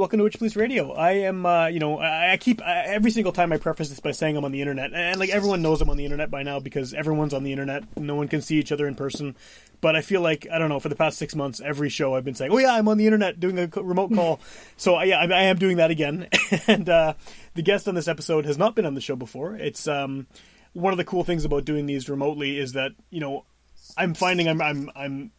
Welcome to Witch Police Radio. I am, uh, you know, I, I keep I, every single time I preface this by saying I'm on the internet, and like everyone knows I'm on the internet by now because everyone's on the internet. No one can see each other in person. But I feel like I don't know for the past six months, every show I've been saying, "Oh yeah, I'm on the internet doing a remote call." so yeah, I, I am doing that again. and uh, the guest on this episode has not been on the show before. It's um, one of the cool things about doing these remotely is that you know I'm finding I'm I'm I'm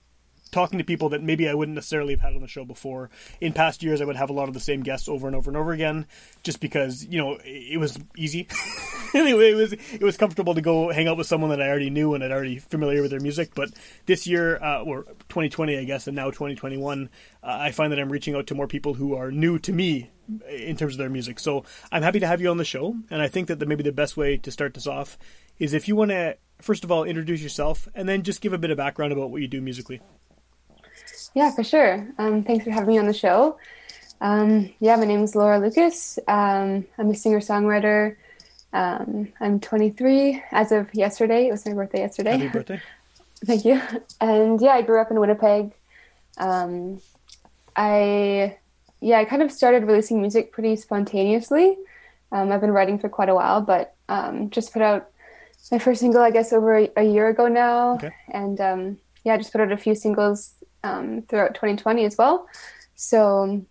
talking to people that maybe I wouldn't necessarily have had on the show before. In past years, I would have a lot of the same guests over and over and over again, just because you know it was easy. anyway, it was it was comfortable to go hang out with someone that I already knew and I'd already familiar with their music. But this year, uh, or 2020, I guess, and now 2021, uh, I find that I'm reaching out to more people who are new to me in terms of their music. So I'm happy to have you on the show, and I think that the, maybe the best way to start this off is if you want to first of all introduce yourself and then just give a bit of background about what you do musically. Yeah, for sure. Um, thanks for having me on the show. Um, yeah, my name is Laura Lucas. Um, I'm a singer songwriter. Um, I'm 23 as of yesterday. It was my birthday yesterday. Happy birthday! Thank you. And yeah, I grew up in Winnipeg. Um, I yeah, I kind of started releasing music pretty spontaneously. Um, I've been writing for quite a while, but um, just put out my first single, I guess, over a, a year ago now. Okay. And um, yeah, I just put out a few singles um, throughout 2020 as well. So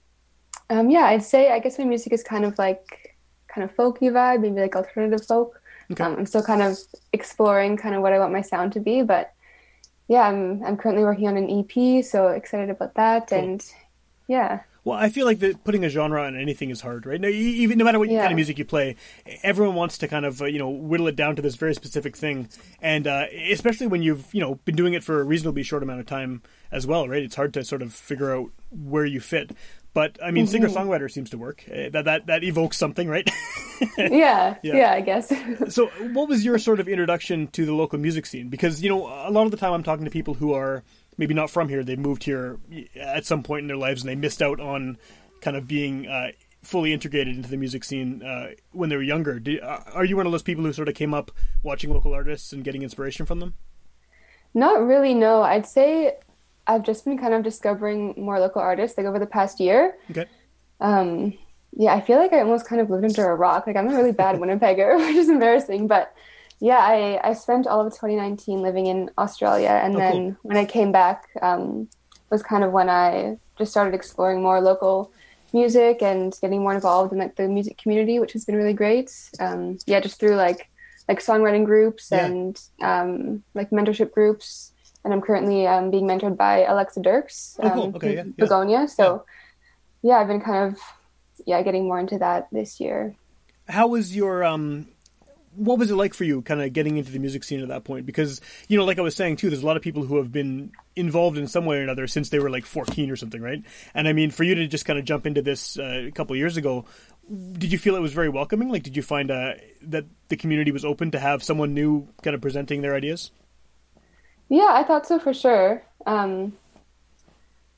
um, yeah, I'd say I guess my music is kind of like kind of folky vibe, maybe like alternative folk. Okay. Um, I'm still kind of exploring kind of what I want my sound to be, but yeah, I'm I'm currently working on an EP, so excited about that. Cool. And yeah, Well, I feel like that putting a genre on anything is hard, right? No, even no matter what Yeah. kind of music you play, everyone wants to kind of uh, you know whittle it down to this very specific thing, and uh, especially when you've you know been doing it for a reasonably short amount of time as well, right? It's hard to sort of figure out where you fit. But I mean, singer songwriter seems to work. Uh, That that that evokes something, right? yeah, Yeah. yeah, I guess. so what was your sort of introduction to the local music scene because you know a lot of the time i'm talking to people who are maybe not from here they moved here at some point in their lives and they missed out on kind of being uh, fully integrated into the music scene uh, when they were younger Do, uh, are you one of those people who sort of came up watching local artists and getting inspiration from them Not really, no. I'd say I've just been kind of discovering more local artists like over the past year. okay Um, yeah, I feel like I almost kind of lived under a rock. Like I'm a really bad Winnipegger, which is embarrassing. But yeah, I, I spent all of 2019 living in Australia, and Oh, then cool. when I came back, um, was kind of when I just started exploring more local music and getting more involved in like the music community, which has been really great. Um, yeah, just through like like songwriting groups Yeah. and um, like mentorship groups. And I'm currently um, being mentored by Alexa Dirks, Oh, cool. um, Okay, yeah, yeah. Begonia. So yeah, I've been kind of yeah getting more into that this year. how was your um what was it like for you kind of getting into the music scene at that point because you know like i was saying too there's a lot of people who have been involved in some way or another since they were like 14 or something right and i mean for you to just kind of jump into this uh, a couple years ago did you feel it was very welcoming like did you find uh, that the community was open to have someone new kind of presenting their ideas Yeah, I thought so for sure. Um,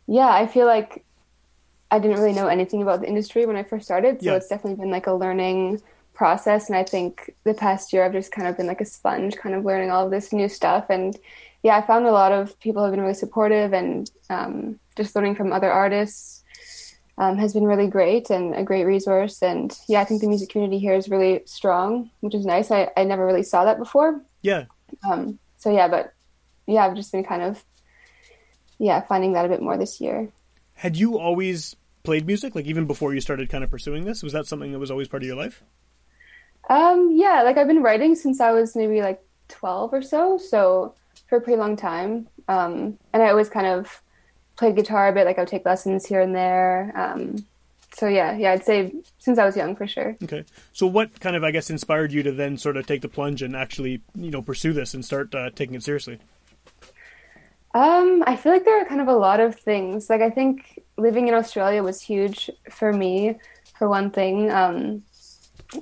yeah, I feel like I didn't really know anything about the industry when I first started, so Yeah. it's definitely been like a learning process. And I think the past year I've just kind of been like a sponge, kind of learning all of this new stuff. And yeah, I found a lot of people have been really supportive, and um, just learning from other artists um, has been really great and a great resource. And yeah, I think the music community here is really strong, which is nice. I, I never really saw that before. yeah Um, so yeah, but yeah, I've just been kind of yeah finding that a bit more this year. had you always played music like even before you started kind of pursuing this was that something that was always part of your life Um, yeah, like I've been writing since I was maybe like twelve or so. So for a pretty long time, um, and I always kind of played guitar a bit. Like I would take lessons here and there. Um, so yeah, yeah, I'd say since I was young for sure. Okay. So what kind of I guess inspired you to then sort of take the plunge and actually you know pursue this and start uh, taking it seriously? Um, I feel like there are kind of a lot of things. Like I think living in Australia was huge for me. For one thing, um,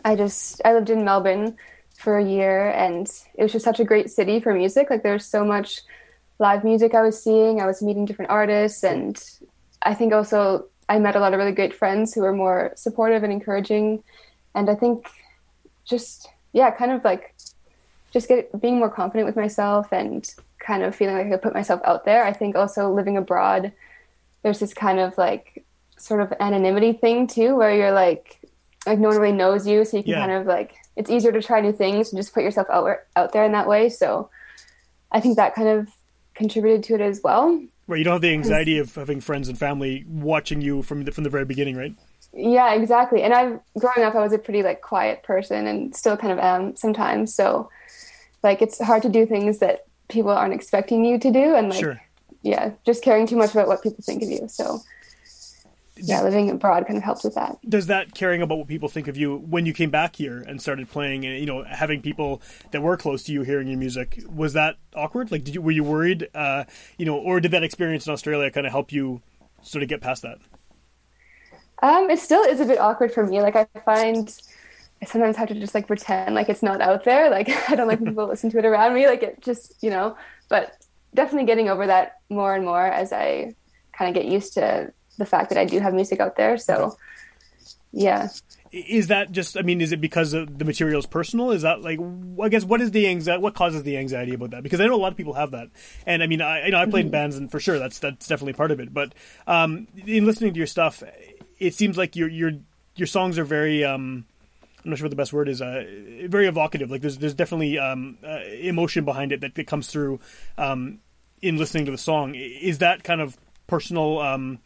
I just I lived in Melbourne for a year, and it was just such a great city for music. Like there's so much live music I was seeing. I was meeting different artists, and I think also I met a lot of really great friends who were more supportive and encouraging. And I think just yeah, kind of like just get being more confident with myself and kind of feeling like I could put myself out there. I think also living abroad, there's this kind of like sort of anonymity thing too, where you're like like no one really knows you, so you can Yeah. kind of like it's easier to try new things and just put yourself out out there in that way. So I think that kind of contributed to it as well. Right, you don't have the anxiety of having friends and family watching you from the, from the very beginning, right? Yeah, exactly. And I've growing up, I was a pretty like quiet person, and still kind of am sometimes. So, like, it's hard to do things that people aren't expecting you to do, and like, Sure. yeah, just caring too much about what people think of you. So, yeah, living abroad kind of helps with that. Does that caring about what people think of you when you came back here and started playing and you know having people that were close to you hearing your music was that awkward? Like, did you were you worried? Uh, you know, or did that experience in Australia kind of help you sort of get past that? Um, it still is a bit awkward for me. Like, I find I sometimes have to just like pretend like it's not out there. Like, I don't like people listen to it around me. Like, it just you know. But definitely getting over that more and more as I kind of get used to the fact that I do have music out there. So, yeah. Is that just? I mean, is it because of the material is personal? Is that like? I guess what is the anxiety? What causes the anxiety about that? Because I know a lot of people have that, and I mean, I you know I played in bands, and for sure that's that's definitely part of it. But um, in listening to your stuff, it seems like your your your songs are very. Um, I'm not sure what the best word is. Uh, very evocative. Like there's there's definitely um, uh, emotion behind it that, that comes through um, in listening to the song. Is that kind of personal? Um,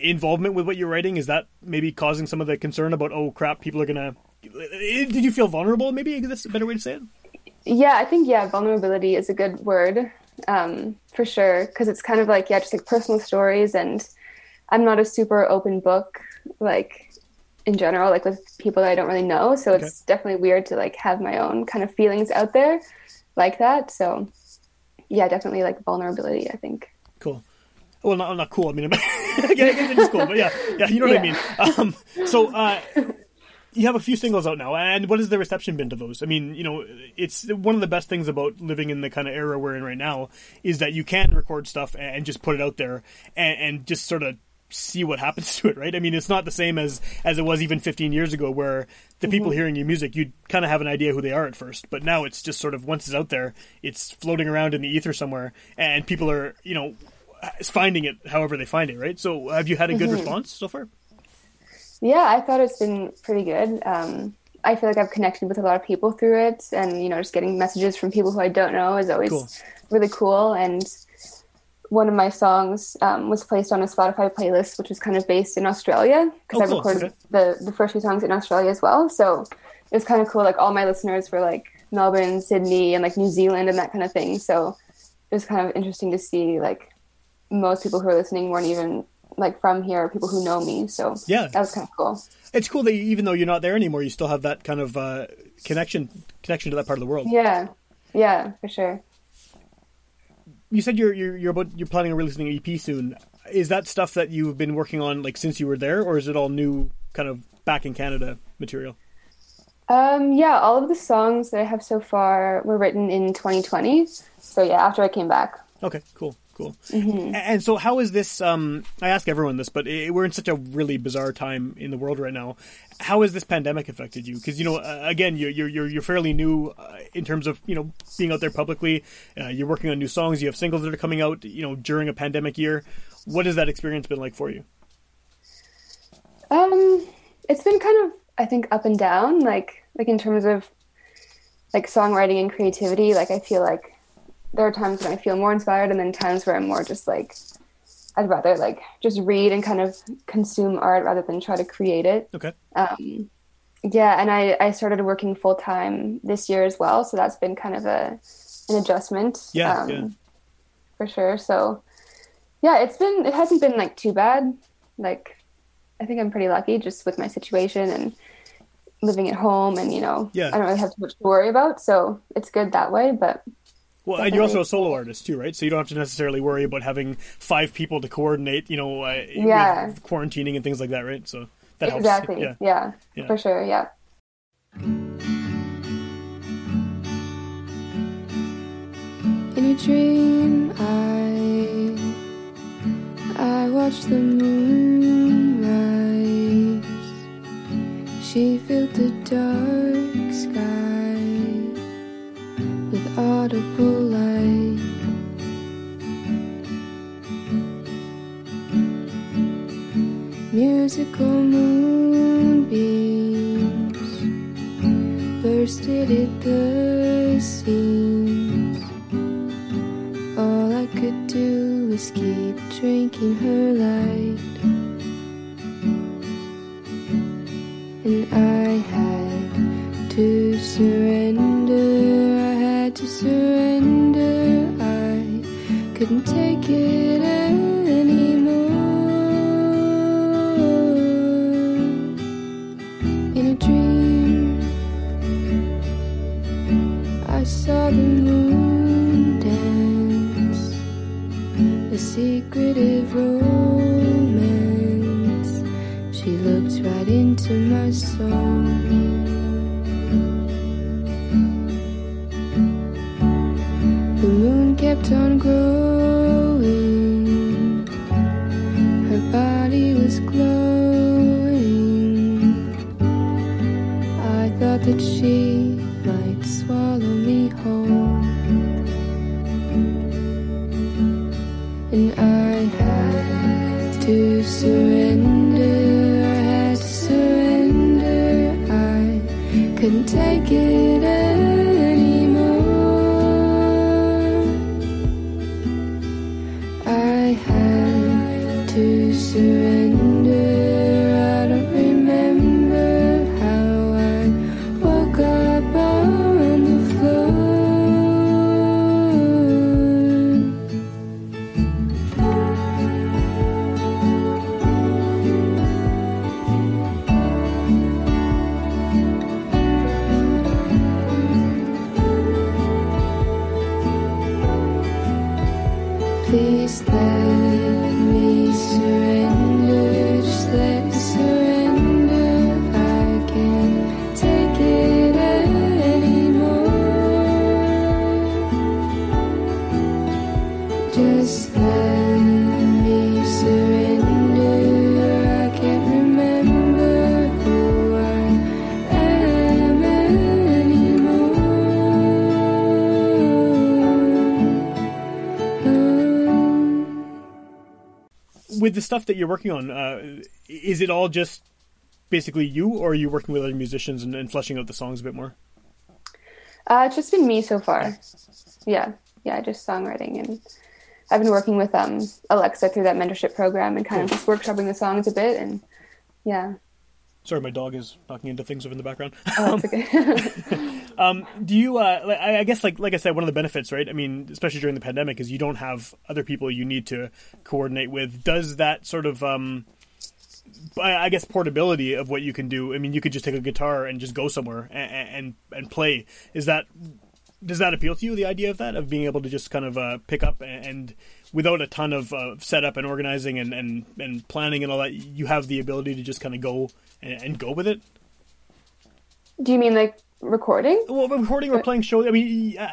involvement with what you're writing is that maybe causing some of the concern about oh crap people are gonna did you feel vulnerable maybe that's a better way to say it Yeah, I think yeah, vulnerability is a good word um, for sure because it's kind of like yeah, just like personal stories, and I'm not a super open book like in general, like with people that I don't really know. So it's definitely weird to like have my own kind of feelings out there like that. So yeah, definitely like vulnerability. I think. cool well not, not cool i mean I guess it is cool but yeah yeah you know what i mean. Um, so uh, you have a few singles out now and what has the reception been to those? I mean you know it's one of the best things about living in the kind of era we're in right now is that you can record stuff and just put it out there and, and just sort of see what happens to it right? I mean it's not the same as as it was even 15 years ago where the people hearing your music you'd kind of have an idea who they are at first but now it's just sort of once it's out there it's floating around in the ether somewhere and people are you know finding it however they find it right so have you had a good response so far Yeah, I thought it's been pretty good. Um, I feel like I've connected with a lot of people through it, and you know, just getting messages from people who I don't know is always Cool. really cool. And one of my songs um, was placed on a Spotify playlist, which was kind of based in Australia because Oh, I cool. recorded Okay. the the first few songs in Australia as well. So it was kind of cool. Like all my listeners were like Melbourne, Sydney, and like New Zealand and that kind of thing. So it was kind of interesting to see like most people who are listening weren't even like from here, people who know me. So Yeah. that was kind of cool. it's cool that you, even though you're not there anymore you still have that kind of uh, connection connection to that part of the world Yeah, yeah, for sure. you said you're you're you're about you're planning on releasing an EP soon. Is that stuff that you've been working on like since you were there, or is it all new kind of back in Canada material? Um, yeah, all of the songs that I have so far were written in 2020. So yeah, after I came back. Okay, cool, cool. A- And so, how is this? Um, I ask everyone this, but i we're in such a really bizarre time in the world right now. How has this pandemic affected you? Because you know, uh, again, you're you're you're, you're fairly new uh, in terms of you know being out there publicly. Uh, you're working on new songs. You have singles that are coming out. You know, during a pandemic year. What has that experience been like for you? Um, it's been kind of I think up and down, like like in terms of like songwriting and creativity. Like I feel like there are times when I feel more inspired, and then times where I'm more just like I'd rather like just read and kind of consume art rather than try to create it. Okay. Um, yeah, and I, I started working full time this year as well, so that's been kind of a an adjustment. Yeah, um, yeah. for sure. So yeah, it's been it hasn't been like too bad. Like I think I'm pretty lucky just with my situation and living at home and you know Yeah. I don't really have too much to worry about. So it's good that way. But Well, and you're also a solo artist too, right? So you don't have to necessarily worry about having five people to coordinate, you know, uh, Yeah. with quarantining and things like that, right? So that helps. exactly, Yeah. yeah, Yeah. for sure, yeah. In a dream, I I watched the moon rise. She filled the dark that she With the stuff that you're working on, uh, is it all just basically you, or are you working with other musicians and, and fleshing out the songs a bit more? Uh, it's just been me so far. Yeah, yeah, just songwriting, and I've been working with um Alexa through that mentorship program and kind of just workshopping the songs a bit, and yeah, Sorry, my dog is knocking into things over in the background. oh, it's okay. Um, do you? Uh, I guess, like like I said, one of the benefits, right? I mean, especially during the pandemic, is you don't have other people you need to coordinate with. Does that sort of, um, I I guess, portability of what you can do? I mean, you could just take a guitar and just go somewhere and and, and play. Is that does that appeal to you? The idea of that of being able to just kind of uh, pick up and, and without a ton of uh, setup and organizing and, and and planning and all that, you have the ability to just kind of go and, and go with it. Do you mean like recording? Well, recording or playing shows. I mean, uh,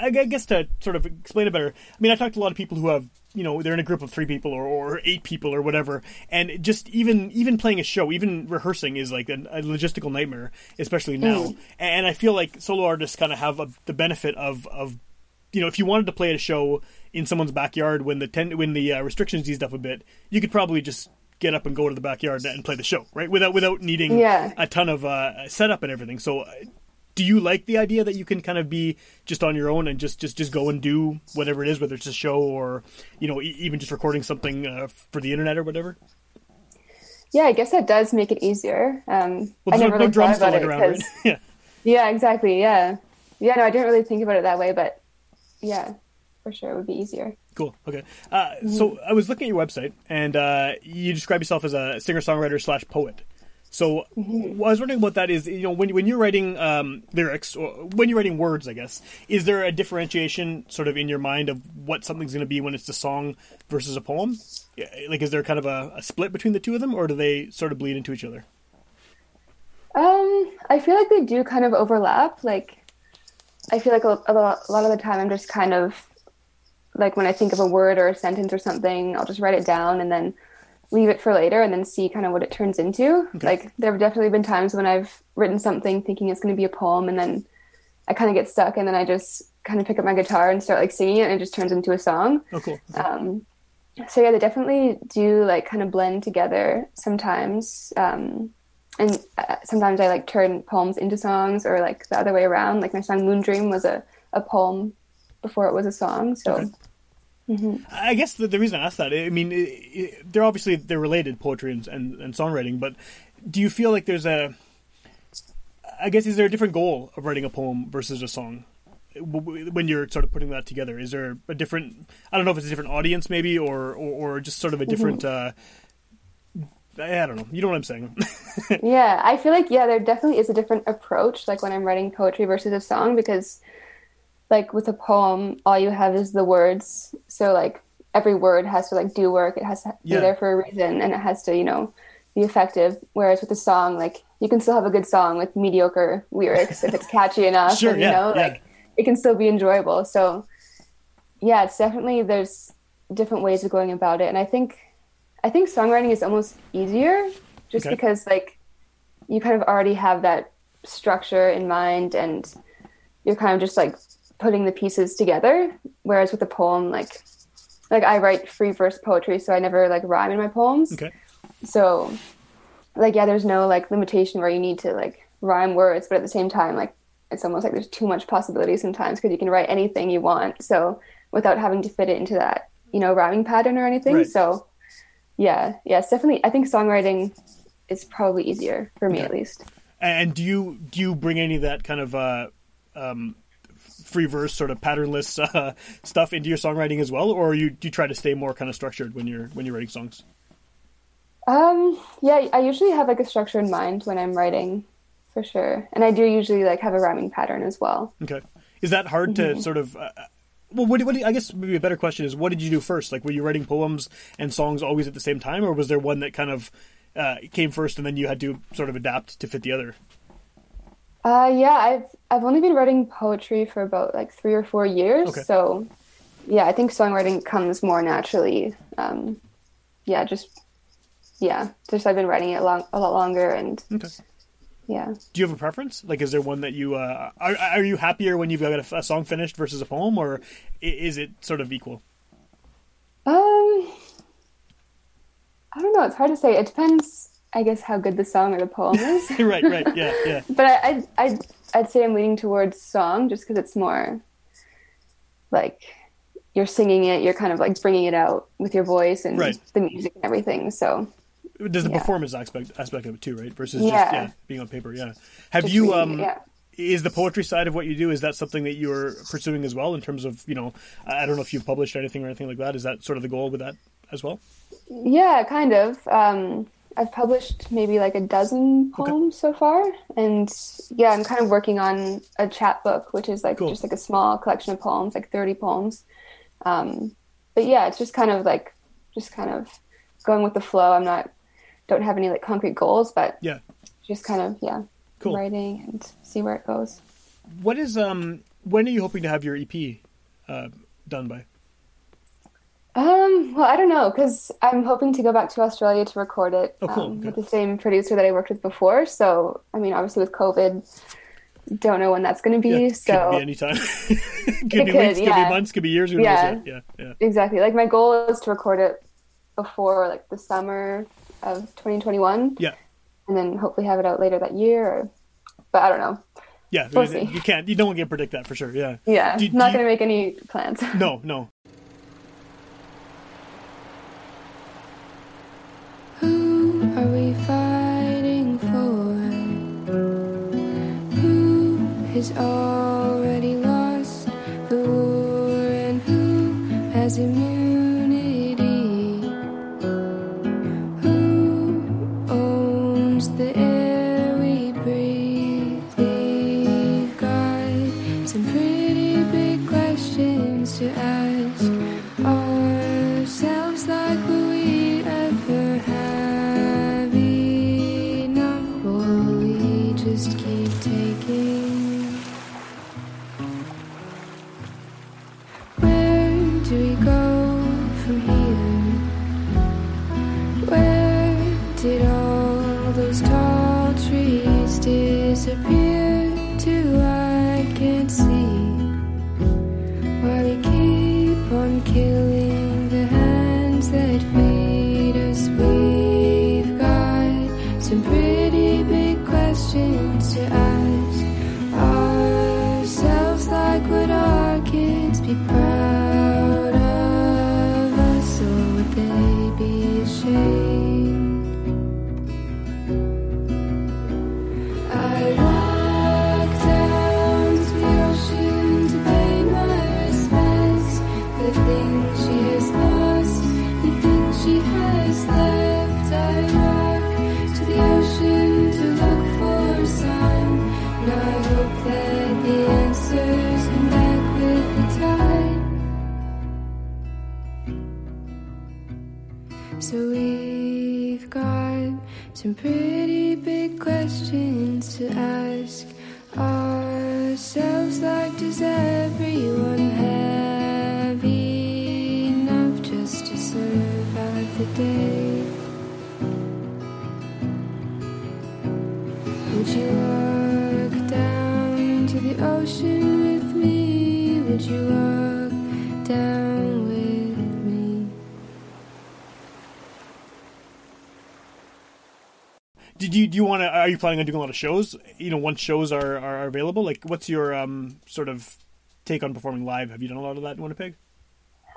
I I guess to sort of explain it better. I mean, I talked to a lot of people who have, you know, they're in a group of three people or, or eight people or whatever, and just even even playing a show, even rehearsing is like a, a logistical nightmare, especially now. And I feel like solo artists kind of have a, the benefit of of you know, if you wanted to play at a show in someone's backyard when the ten, when the uh, restrictions eased up a bit, you could probably just get up and go to the backyard and play the show, right? Without without needing Yeah. a ton of uh, setup and everything. So, do you like the idea that you can kind of be just on your own and just just just go and do whatever it is, whether it's a show or you know e- even just recording something uh, for the internet or whatever? Yeah, I guess that does make it easier. Um, Well, I never no, no really drums thought about it around, right? yeah. Yeah, exactly. Yeah, yeah, no, I didn't really think about it that way, but yeah, for sure, it would be easier. Cool. Okay. Uh, So I was looking at your website, and uh, you describe yourself as a singer songwriter slash poet. So I was wondering what that is. You know, when when you're writing um, lyrics or when you're writing words, I guess, is there a differentiation sort of in your mind of what something's going to be when it's a song versus a poem? Like, is there kind of a, a split between the two of them, or do they sort of bleed into each other? Um, I feel like they do kind of overlap. Like, I feel like a a lot of the time I'm just kind of like when I think of a word or a sentence or something, I'll just write it down and then leave it for later and then see kind of what it turns into. Like, there have definitely been times when I've written something thinking it's going to be a poem and then I kind of get stuck and then I just kind of pick up my guitar and start like singing it and it just turns into a song. Oh, cool. Um, so yeah, they definitely do like kind of blend together sometimes. Um, and uh, sometimes I like turn poems into songs or like the other way around. Like my song Moon Dream was a, a poem before it was a song. So Okay. I guess the, the reason I asked that, I mean, it, it, they're obviously they're related, poetry and, and, and songwriting. But do you feel like there's a, I guess, is there a different goal of writing a poem versus a song? When you're sort of putting that together, is there a different? I don't know if it's a different audience, maybe, or or, or just sort of a different. Uh, I don't know. You know what I'm saying? yeah, I feel like yeah, there definitely is a different approach. Like when I'm writing poetry versus a song, because like with a poem, all you have is the words. So like every word has to like do work. It has to Yeah. be there for a reason, and it has to you know be effective. Whereas with a song, like you can still have a good song with mediocre lyrics if it's catchy enough. Sure, and, you yeah, know, yeah. like it can still be enjoyable. So yeah, it's definitely there's different ways of going about it, and I think I think songwriting is almost easier just Okay. because like you kind of already have that structure in mind and you're kind of just like putting the pieces together whereas with a poem like like I write free verse poetry so I never like rhyme in my poems okay. so like yeah there's no like limitation where you need to like rhyme words but at the same time like it's almost like there's too much possibility sometimes because you can write anything you want so without having to fit it into that you know rhyming pattern or anything Right. so yeah yeah it's definitely i think songwriting is probably easier for me Okay. at least And do you do you bring any of that kind of uh, um, free verse sort of patternless uh, stuff into your songwriting as well, or you do you try to stay more kind of structured when you're when you're writing songs? um yeah i usually have like a structure in mind when i'm writing for sure and i do usually like have a rhyming pattern as well Okay, is that hard to sort of? Uh, well, what, what do you- I guess maybe a better question is, what did you do first? Like, were you writing poems and songs always at the same time, or was there one that kind of uh, came first and then you had to sort of adapt to fit the other? Uh, yeah, I've I've only been writing poetry for about like three or four years, Okay. so yeah, I think songwriting comes more naturally. Um, yeah, just yeah, just I've been writing it long a lot longer, and Okay. yeah. Do you have a preference? Like, is there one that you uh, are? Are you happier when you've got a, a song finished versus a poem, or is it sort of equal? Um, I don't know. It's hard to say. It depends, I guess, how good the song or the poem is. right, right, yeah, yeah. but I, I'd, I'd I'd say I'm leaning towards song just because it's more like you're singing it, you're kind of like bringing it out with your voice and Right. the music and everything. So There's the Yeah. performance aspect aspect of it too, right? Versus just Yeah. yeah, being on paper. Yeah. Have just you reading um? yeah. Is the poetry side of what you do is that something that you're pursuing as well in terms of you know I I don't know if you've published anything or anything like that. Is that sort of the goal with that as well? Yeah, kind of. Um, I've published maybe like a dozen Okay. poems so far, and yeah, I'm kind of working on a chapbook, which is like Cool. just like a small collection of poems, like 30 poems. Um, but yeah, it's just kind of like just kind of going with the flow. I'm not don't have any like concrete goals, but Yeah. just kind of yeah, Cool. writing and see where it goes. What is um? When are you hoping to have your EP uh, done by? Um, well, I don't know because I'm hoping to go back to Australia to record it Oh, cool. um, with the same producer that I worked with before. So, I mean, obviously with COVID, don't know when that's going to be. Yeah, so, could be any time. could It be could, weeks, could be months, could be years. Yeah. Yeah, yeah. exactly. Like my goal is to record it before like the summer of 2021, Yeah. and then hopefully have it out later that year. Or, but I don't know. Yeah, We'll you see. can't. You no one can predict that for sure. Yeah. Yeah, Do- do not going to make any plans. No, no. Are we fighting for? Who has already Are you planning on doing a lot of shows? You know, once shows are, are available, like what's your um sort of take on performing live? Have you done a lot of that in Winnipeg?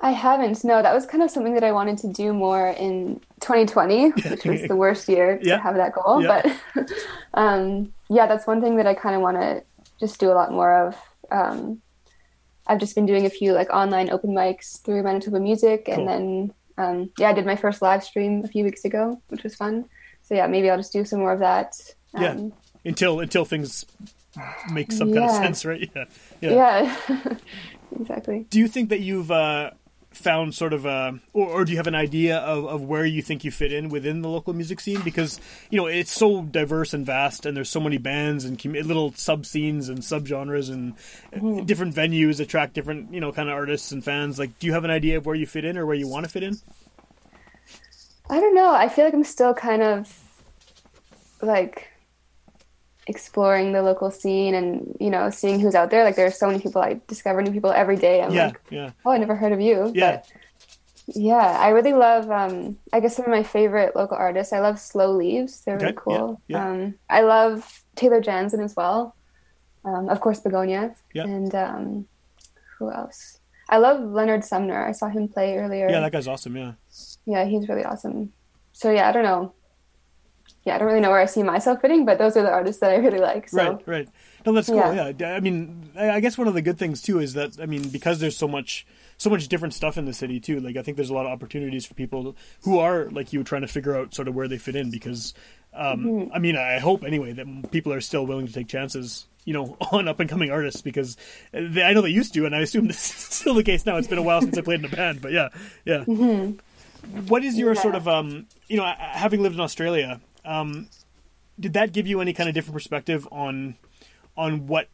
I haven't. No, that was kind of something that I wanted to do more in 2020, which was the worst year Yeah. to have that goal. Yeah. But um, yeah, that's one thing that I kind of want to just do a lot more of. Um, I've just been doing a few like online open mics through Manitoba Music, and then um, yeah, I did my first live stream a few weeks ago, which was fun. So yeah, maybe I'll just do some more of that. Yeah. Um, Until until things make some kind of sense, right? Yeah. Yeah. yeah. exactly. Do you think that you've uh, found sort of a, or, or do you have an idea of, of where you think you fit in within the local music scene? Because you know it's so diverse and vast, and there's so many bands and commu- little sub scenes and subgenres and uh, different venues attract different you know kind of artists and fans. Like, do you have an idea of where you fit in or where you want to fit in? I don't know. I feel like I'm still kind of like exploring the local scene and you know seeing who's out there. Like there's so many people. I discover new people every day. I'm yeah, like, yeah, oh, I never heard of you. yeah. But yeah, I really love. Um, I guess some of my favorite local artists. I love Slow Leaves. They're really Okay, cool. yeah, yeah. Um, I love Taylor Janzen as well. Um, of course, Begonia. Yeah. And um, who else? I love Leonard Sumner. I saw him play earlier. Yeah, that guy's awesome. Yeah. Yeah, he's really awesome. So yeah, I don't know. Yeah, I don't really know where I see myself fitting, but those are the artists that I really like. So Right, right. No, that's cool. Yeah. Yeah, I mean, I guess one of the good things too is that I mean, because there's so much, so much different stuff in the city too. Like, I think there's a lot of opportunities for people who are like you, trying to figure out sort of where they fit in. Because, um, Mm-hmm. I mean, I hope anyway that people are still willing to take chances. You know, on up and coming artists because they, I know they used to, and I assume this is still the case now. It's been a while since I played in a band, but yeah, yeah. What is your Yeah. sort of um, you know, having lived in Australia, um, did that give you any kind of different perspective on on what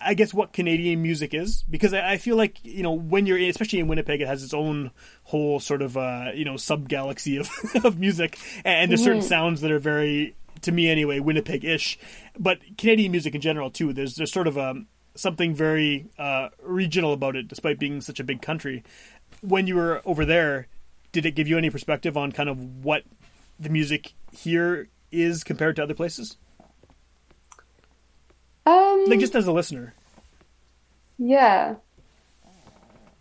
I guess what Canadian music is? Because I, I feel like you know when you're especially in Winnipeg it has its own whole sort of uh, you know sub galaxy of, of music. And there's certain sounds that are very to me anyway Winnipeg-ish. But Canadian music in general too there's there's sort of um, something very uh, regional about it despite being such a big country. When you were over there did it give you any perspective on kind of what the music here is compared to other places um, like just as a listener yeah.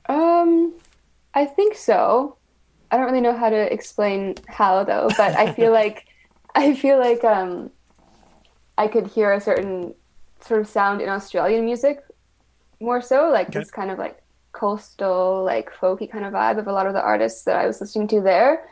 Um, I think so. I don't really know how to explain how though, but I feel like I feel like um, I could hear a certain sort of sound in Australian music more so, like Okay. this kind of like coastal, like folky kind of vibe of a lot of the artists that I was listening to there.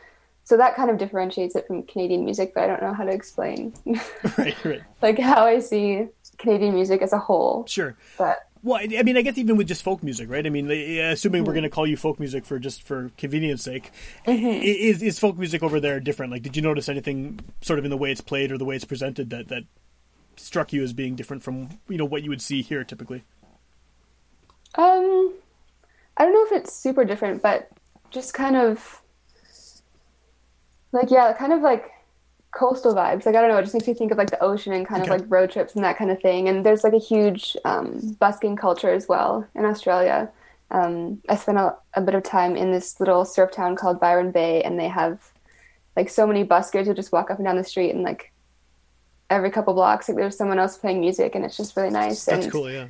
So that kind of differentiates it from Canadian music, but I don't know how to explain right, right. like how I see Canadian music as a whole. Sure. But Well, I mean, I guess even with just folk music, right? I mean, assuming Mm-hmm. we're going to call you folk music for just for convenience sake, Mm-hmm. is is folk music over there different? Like, did you notice anything sort of in the way it's played or the way it's presented that that struck you as being different from you know what you would see here typically? Um, I don't know if it's super different, but just kind of like yeah, kind of like coastal vibes. Like I don't know, it just makes me think of like the ocean and kind Okay. of like road trips and that kind of thing. And there's like a huge um, busking culture as well in Australia. Um, I spent a, a bit of time in this little surf town called Byron Bay, and they have like so many buskers who just walk up and down the street and like every couple blocks like there's someone else playing music and it's just really nice That's and cool, yeah.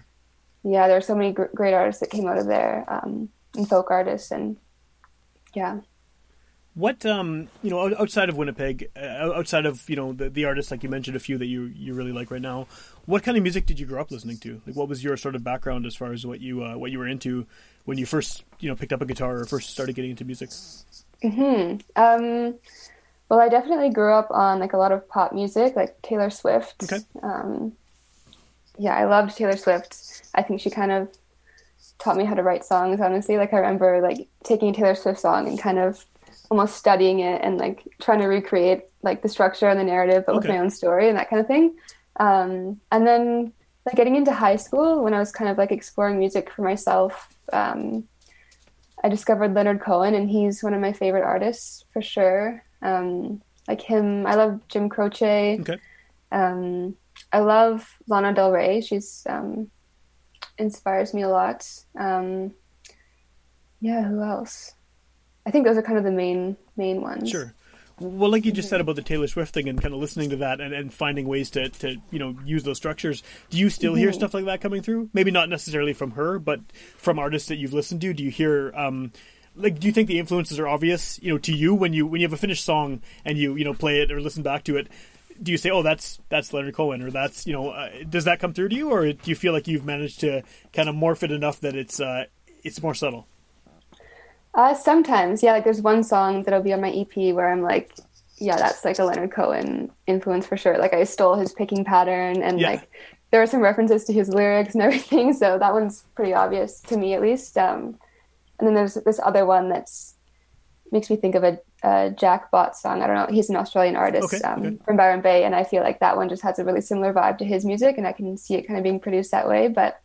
Yeah, there are so many gr- great artists that came out of there, um, and folk artists, and yeah. What um you know outside of Winnipeg, uh, outside of you know the the artists like you mentioned a few that you you really like right now, what kind of music did you grow up listening to? Like, what was your sort of background as far as what you uh, what you were into when you first you know picked up a guitar or first started getting into music? hmm Um, well, I definitely grew up on like a lot of pop music, like Taylor Swift. Okay. Um, yeah, I loved Taylor Swift. I think she kind of taught me how to write songs. Honestly, like I remember like taking a Taylor Swift song and kind of almost studying it and like trying to recreate like the structure and the narrative, but with my own story and that kind of thing. Um, and then like getting into high school when I was kind of like exploring music for myself. Um, I discovered Leonard Cohen, and he's one of my favorite artists for sure. Um, like him, I love Jim Croce. Okay. Um, I love Lana Del Rey. She's um, inspires me a lot. Um, yeah, who else? I think those are kind of the main main ones. Sure. Well, like you just said about the Taylor Swift thing and kind of listening to that and, and finding ways to, to, you know, use those structures. Do you still hear stuff like that coming through? Maybe not necessarily from her, but from artists that you've listened to. Do you hear, um, like, do you think the influences are obvious, you know, to you when you when you have a finished song and you you know play it or listen back to it? Do you say, "Oh, that's that's Leonard Cohen," or "That's you know"? Uh, does that come through to you, or do you feel like you've managed to kind of morph it enough that it's uh, it's more subtle? Uh, sometimes, yeah. Like there's one song that'll be on my EP where I'm like, yeah, that's like a Leonard Cohen influence for sure. Like I stole his picking pattern, and Yeah. like there are some references to his lyrics and everything. So that one's pretty obvious to me, at least. Um, and then there's this other one that's makes me think of a, a Jack Botts song. I don't know. He's an Australian artist Okay, um, okay. from Byron Bay, and I feel like that one just has a really similar vibe to his music, and I can see it kind of being produced that way. But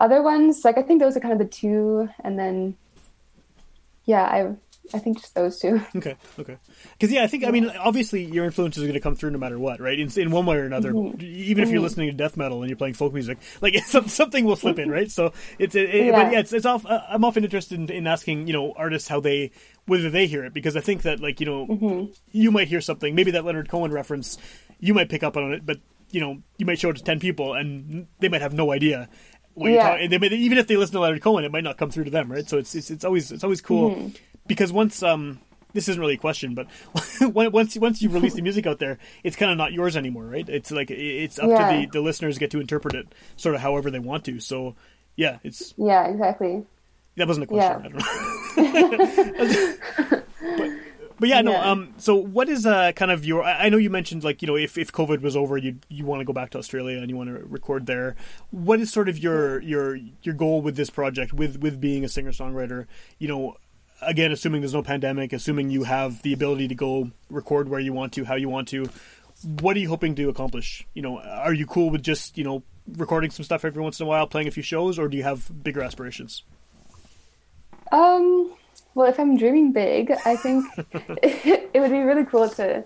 other ones, like I think those are kind of the two, and then yeah, I I think just those two. Okay, okay. Because yeah, I think I mean obviously your influences are going to come through no matter what, right? In, in one way or another. Even if you're listening to death metal and you're playing folk music, like some, something will slip in, right? So it's it, it- but Yeah. yeah, it's it's off. Uh, I'm often interested in, in asking you know artists how they whether they hear it because I think that like you know you might hear something maybe that Leonard Cohen reference you might pick up on it, but you know you might show it to ten people and they might have no idea. What you're Yeah. talking, they may, even if they listen to Leonard Cohen, it might not come through to them, right? So it's it's, it's always it's always cool because once um this isn't really a question, but once once you release the music out there, it's kind of not yours anymore, right? It's like it's up Yeah. to the the listeners get to interpret it sort of however they want to. So yeah, it's Yeah, exactly. That wasn't a question. Yeah. I don't know. but, but yeah, no. Yeah. Um. So what is uh kind of your? I I know you mentioned like you know if, if COVID was over, you you want to go back to Australia and you want to record there. What is sort of your your your goal with this project with with being a singer songwriter? You know. Again, assuming there's no pandemic, assuming you have the ability to go record where you want to, how you want to, what are you hoping to accomplish? You know, are you cool with just you know recording some stuff every once in a while, playing a few shows, or do you have bigger aspirations? Um, well, if I'm dreaming big, I think it would be really cool to,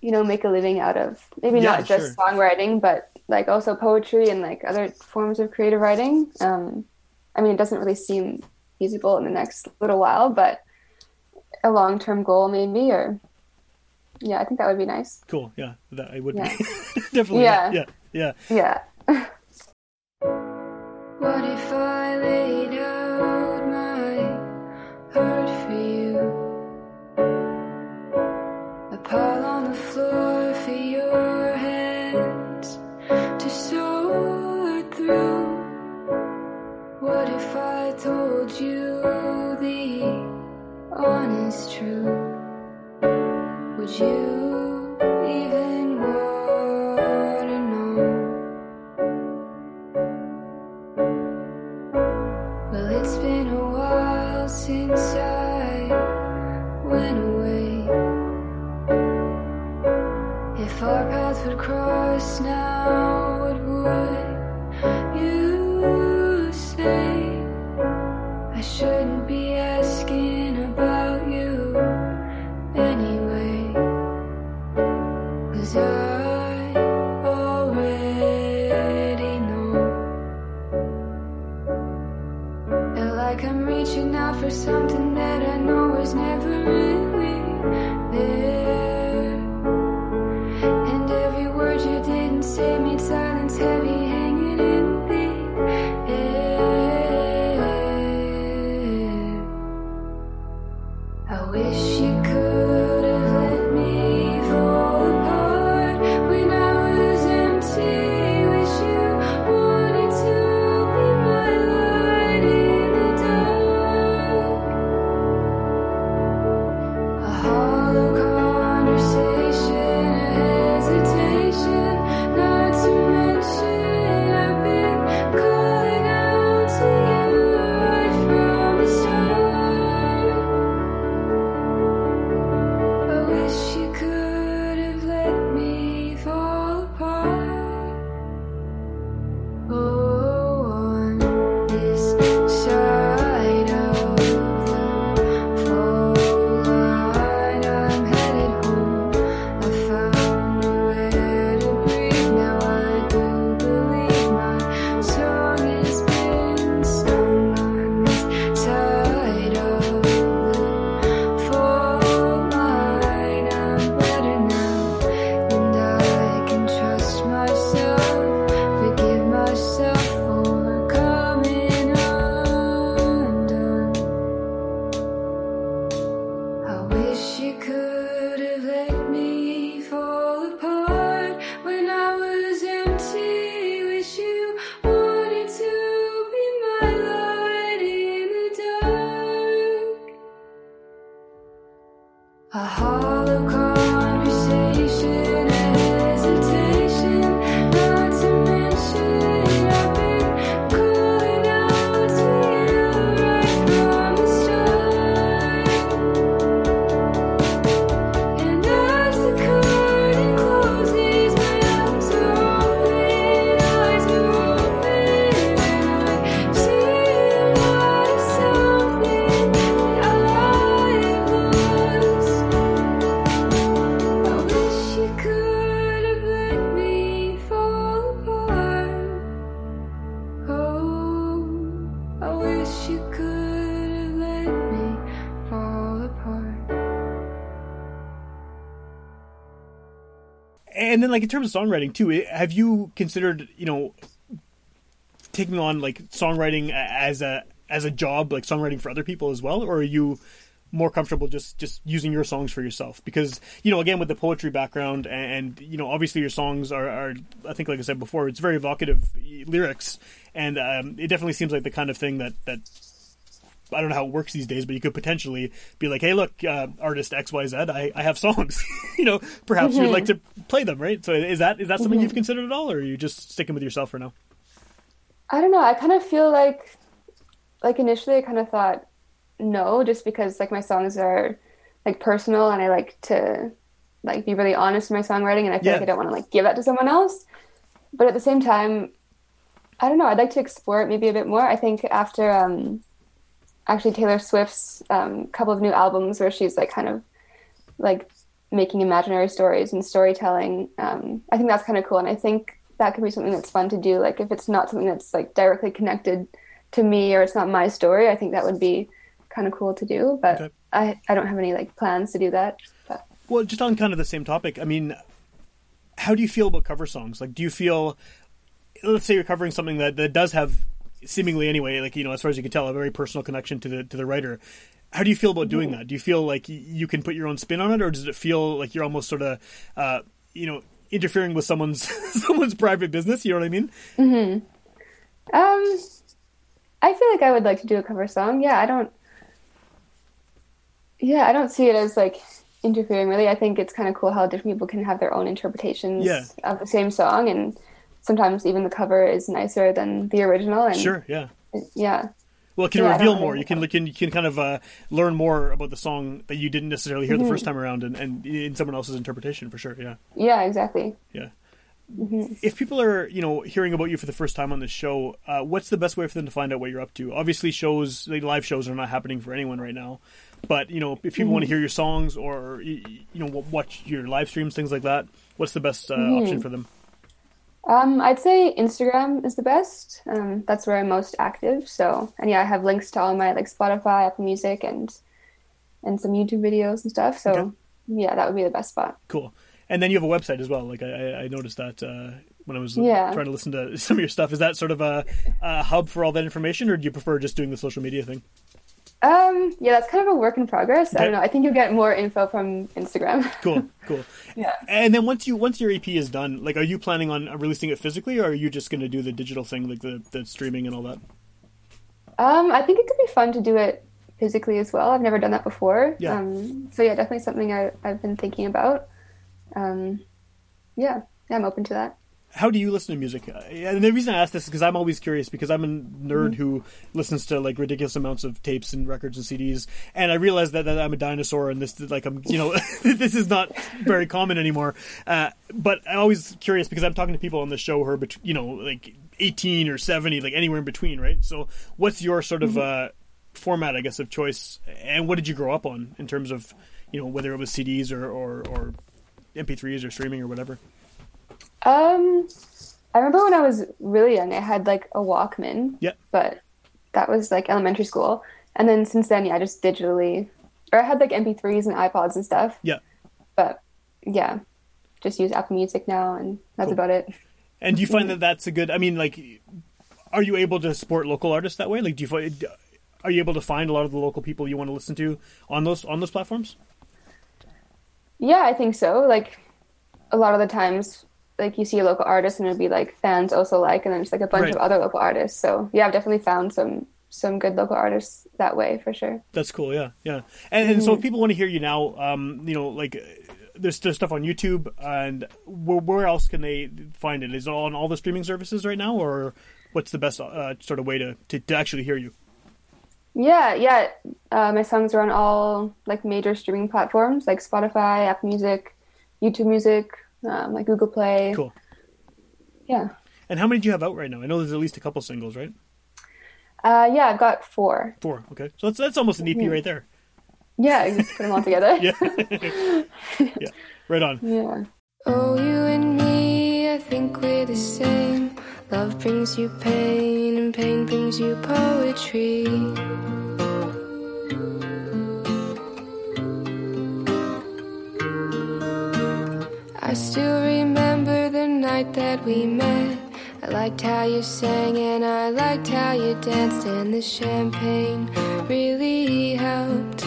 you know, make a living out of maybe Yeah, not just sure. songwriting, but like also poetry and like other forms of creative writing. Um, I mean, it doesn't really seem feasible in the next little while, but a long term goal maybe, or yeah, I think that would be nice. Cool. Yeah, that I would Yeah. be definitely. Yeah. Yeah. yeah, yeah. Yeah. What if cross now, then, like in terms of songwriting too, have you considered, you know, taking on like songwriting as a as a job, like songwriting for other people as well, or are you more comfortable just just using your songs for yourself? Because you know, again, with the poetry background, and, and you know, obviously your songs are, are, I think, like I said before, it's very evocative lyrics, and um, it definitely seems like the kind of thing that that I don't know how it works these days, but you could potentially be like, "Hey, look, uh, artist X Y Z, I, I have songs. you know, perhaps you'd like to play them, right?" So is that is that something you've considered at all, or are you just sticking with yourself for now? I don't know. I kind of feel like, like initially, I kind of thought no, just because like my songs are like personal, and I like to like be really honest in my songwriting, and I feel Yeah. like I don't want to like give that to someone else. But at the same time, I don't know. I'd like to explore it maybe a bit more. I think after um, actually Taylor Swift's um, couple of new albums where she's like kind of like making imaginary stories and storytelling. Um, I think that's kind of cool, and I think that could be something that's fun to do. Like if it's not something that's like directly connected to me or it's not my story, I think that would be kind of cool to do. But Okay. I I don't have any like plans to do that. But Well, just on kind of the same topic, I mean, how do you feel about cover songs? Like, do you feel, let's say you're covering something that, that does have, seemingly anyway, like, you know, as far as you can tell, a very personal connection to the, to the writer. How do you feel about doing that? Do you feel like you can put your own spin on it, or does it feel like you're almost sort of, uh, you know, interfering with someone's someone's private business? You know what I mean? Hmm. um, I feel like I would like to do a cover song. Yeah, I don't. Yeah, I don't see it as like interfering really. I think it's kind of cool how different people can have their own interpretations Yeah. of the same song, and sometimes even the cover is nicer than the original. And Sure, yeah. yeah, Well, it can Yeah, reveal more. You can can you can kind of uh, learn more about the song that you didn't necessarily hear Mm-hmm. the first time around, and, and in someone else's interpretation for sure. Yeah, Yeah, exactly. yeah. Mm-hmm. If people are you know hearing about you for the first time on this show, uh, what's the best way for them to find out what you're up to? Obviously, shows like live shows are not happening for anyone right now, but you know if people Mm-hmm. want to hear your songs or you know watch your live streams, things like that, what's the best uh, Mm-hmm. option for them? Um, I'd say Instagram is the best. Um, that's where I'm most active. So, and yeah, I have links to all my like Spotify, Apple Music, and and some YouTube videos and stuff. So, Okay. yeah, that would be the best spot. Cool. And then you have a website as well. Like I, I- noticed that uh, when I was Yeah. trying to listen to some of your stuff. Is that sort of a, a hub for all that information, or do you prefer just doing the social media thing? Um, yeah, that's kind of a work in progress. I don't know. I think you'll get more info from Instagram. Cool, cool. yeah. And then once you once your EP is done, like, are you planning on releasing it physically, or are you just going to do the digital thing, like the the streaming and all that? Um, I think it could be fun to do it physically as well. I've never done that before. Yeah. Um, so yeah, definitely something I, I've been thinking about. Um, yeah, yeah, I'm open to that. How do you listen to music? Uh, And the reason I ask this is because I'm always curious because I'm a nerd who listens to like ridiculous amounts of tapes and records and CDs, and I realize that, that I'm a dinosaur and this like I'm you know this is not very common anymore. Uh, but I'm always curious because I'm talking to people on the show who are bet- you know like 18 or 70, like anywhere in between, right? So what's your sort of uh, format, I guess, of choice, and what did you grow up on in terms of you know whether it was CDs or or, or MP3s or streaming or whatever? Um, I remember when I was really young, I had like a Walkman. Yeah. But that was like elementary school, and then since then, yeah, I just digitally, or I had like MP3s and iPods and stuff. Yeah. But yeah, just use Apple Music now, and that's Cool. about it. And do you find that that's a good? I mean, like, are you able to support local artists that way? Like, do you find are you able to find a lot of the local people you want to listen to on those on those platforms? Yeah, I think so. Like a lot of the times, like you see a local artist and it'll be like fans also like, and then just like a bunch Right. of other local artists. So yeah, I've definitely found some some good local artists that way for sure. That's cool. Yeah, yeah. And, and so, if people want to hear you now, um, you know, like. There's, there's stuff on YouTube, and where, where else can they find it? Is it on all the streaming services right now, or what's the best uh, sort of way to, to, to actually hear you? Yeah, yeah. Uh, my songs are on all like major streaming platforms like Spotify, Apple Music, YouTube Music, um, like Google Play. Cool. Yeah. And how many do you have out right now? I know there's at least a couple singles, right? Uh, yeah, I've got four. Four. Okay, so that's that's almost an EP right there. Yeah, you just put them all together. Yeah, yeah. Right on. Yeah. Oh, you and me, I think we're the same. Love brings you pain, and pain brings you poetry. I still remember the night that we met. I liked how you sang and I liked how you danced, and the champagne really helped.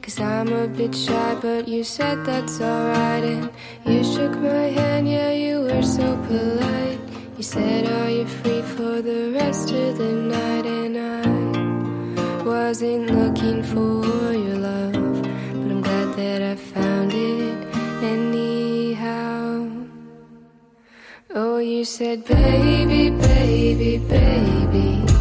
Cause I'm a bit shy, but you said that's alright. And you shook my hand, yeah, you were so polite. You said, Are you free for the rest of the night? And I wasn't looking for your love, but I'm glad that I found it Oh, you said, Baby, baby, baby.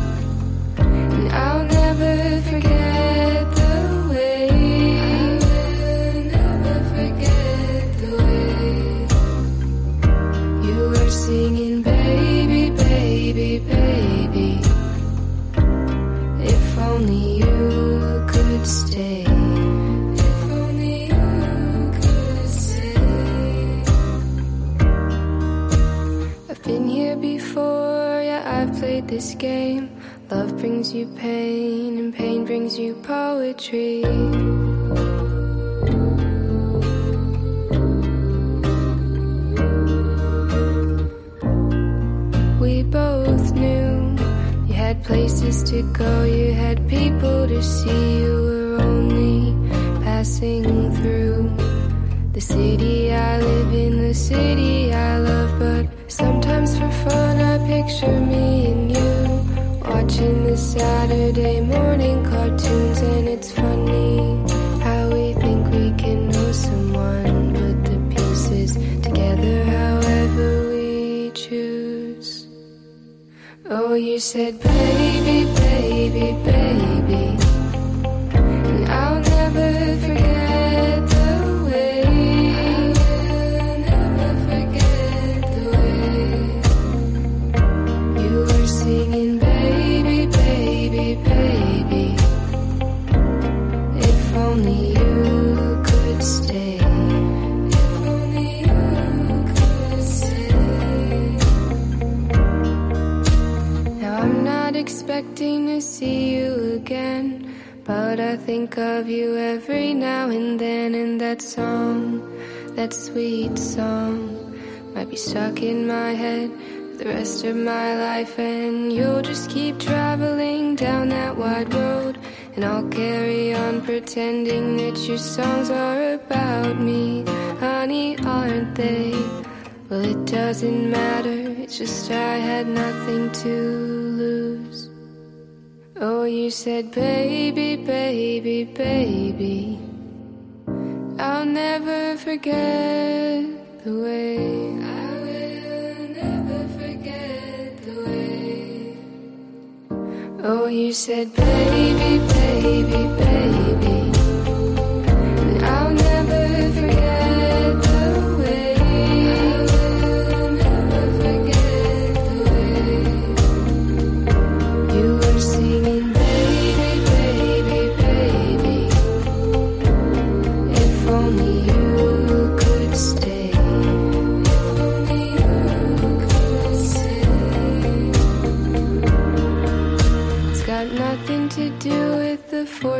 This game. Love brings you pain, and pain brings you poetry. We both knew you had places to go, you had people to see, you were only passing through. The city I live in, the city I love, but sometimes for fun I picture me and you watching the Saturday morning cartoons, and it's funny how we think we can know someone, put the pieces together however we choose. Oh, you said, baby, baby, baby, expecting to see you again, but I think of you every now and then. And that song, that sweet song, might be stuck in my head for the rest of my life. And you'll just keep traveling down that wide road, and I'll carry on pretending that your songs are about me. Honey, aren't they? Well, it doesn't matter, it's just I had nothing to. Oh, you said, baby, baby, baby. I'll never forget the way. I will never forget the way. Oh, you said, baby, baby, baby.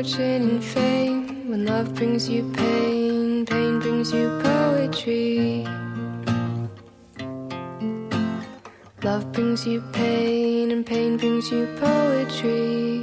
Fortune and fame. When love brings you pain, pain brings you poetry. Love brings you pain, and pain brings you poetry.